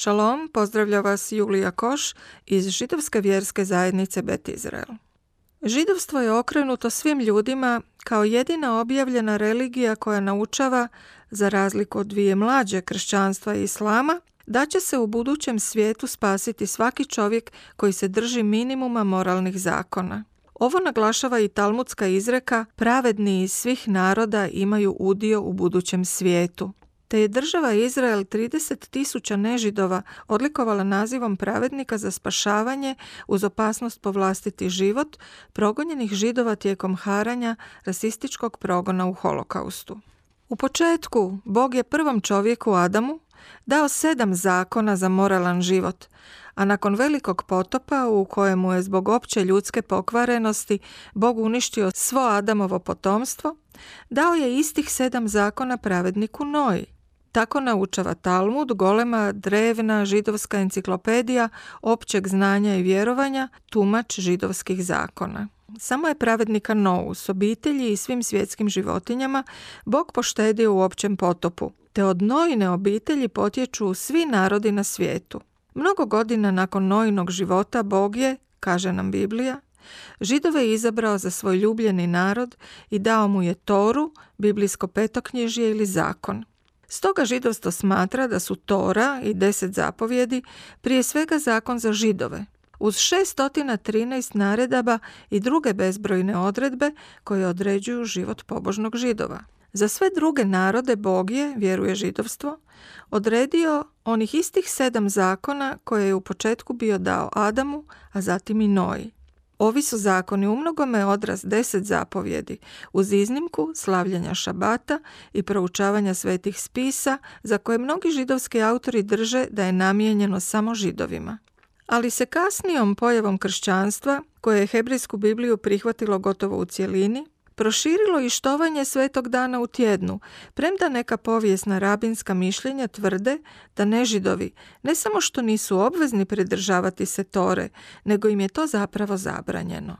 Šalom, pozdravlja vas Julija Koš iz židovske vjerske zajednice Bet Izrael. Židovstvo je okrenuto svim ljudima kao jedina objavljena religija koja naučava, za razliku od dvije mlađe kršćanstva i islama, da će se u budućem svijetu spasiti svaki čovjek koji se drži minimuma moralnih zakona. Ovo naglašava i talmudska izreka pravedni iz svih naroda imaju udio u budućem svijetu te je država Izrael 30 tisuća nežidova odlikovala nazivom pravednika za spašavanje uz opasnost po vlastiti život progonjenih židova tijekom haranja rasističkog progona u holokaustu. U početku Bog je prvom čovjeku Adamu dao sedam zakona za moralan život, a nakon velikog potopa u kojemu je zbog opće ljudske pokvarenosti Bog uništio svo Adamovo potomstvo, dao je istih sedam zakona pravedniku Noji. Tako naučava Talmud, golema, drevna, židovska enciklopedija, općeg znanja i vjerovanja, tumač židovskih zakona. Samo je pravednika Novu s obitelji i svim svjetskim životinjama Bog poštedio u općem potopu, te od Nojine obitelji potječu svi narodi na svijetu. Mnogo godina nakon Nojinog života Bog je, kaže nam Biblija, Židove izabrao za svoj ljubljeni narod i dao mu je Toru, biblijsko petoknježje ili zakon. Stoga židovstvo smatra da su Tora i deset zapovjedi prije svega zakon za židove, uz 613 naredaba i druge bezbrojne odredbe koje određuju život pobožnog židova. Za sve druge narode Bog je, vjeruje židovstvo, odredio onih istih sedam zakona koje je u početku bio dao Adamu, a zatim i Noji. Ovi su zakoni umnogome odraz deset zapovjedi, uz iznimku slavljanja šabata i proučavanja svetih spisa, za koje mnogi židovski autori drže da je namijenjeno samo židovima. Ali se kasnijom pojavom kršćanstva, koje je hebrejsku Bibliju prihvatilo gotovo u cjelini, proširilo i štovanje svetog dana u tjednu, premda neka povijesna rabinska mišljenja tvrde da nežidovi ne samo što nisu obvezni pridržavati se tore, nego im je to zapravo zabranjeno.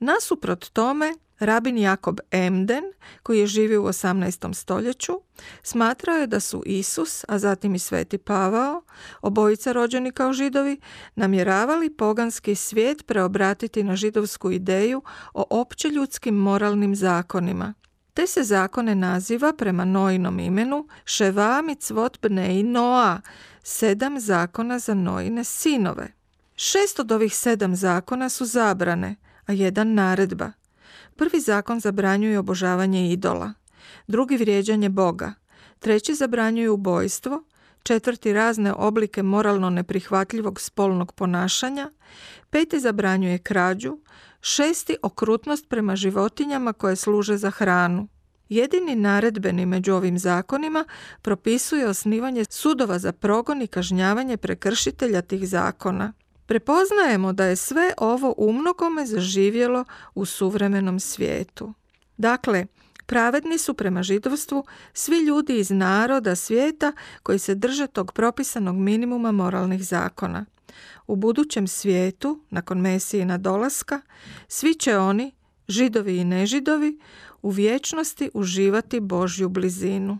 Nasuprot tome, Rabin Jakob Emden, koji je živio u 18. stoljeću, smatrao je da su Isus, a zatim i Sveti Pavao, obojica rođeni kao židovi, namjeravali poganski svijet preobratiti na židovsku ideju o opće ljudskim moralnim zakonima. Te se zakone naziva prema Nojinom imenu Ševa mitzvot bnei Noa, sedam zakona za Nojine sinove. Šest od ovih sedam zakona su zabrane, a jedan naredba – Prvi zakon zabranjuje obožavanje idola, drugi vrijeđanje Boga, treći zabranjuje ubojstvo, četvrti razne oblike moralno neprihvatljivog spolnog ponašanja, peti zabranjuje krađu, šesti okrutnost prema životinjama koje služe za hranu. Jedini naredbeni među ovim zakonima propisuje osnivanje sudova za progon i kažnjavanje prekršitelja tih zakona. Prepoznajemo da je sve ovo umnogome zaživjelo u suvremenom svijetu. Dakle, pravedni su prema židovstvu svi ljudi iz naroda svijeta koji se drže tog propisanog minimuma moralnih zakona. U budućem svijetu, nakon Mesijina dolaska, svi će oni, židovi i nežidovi, u vječnosti uživati Božju blizinu.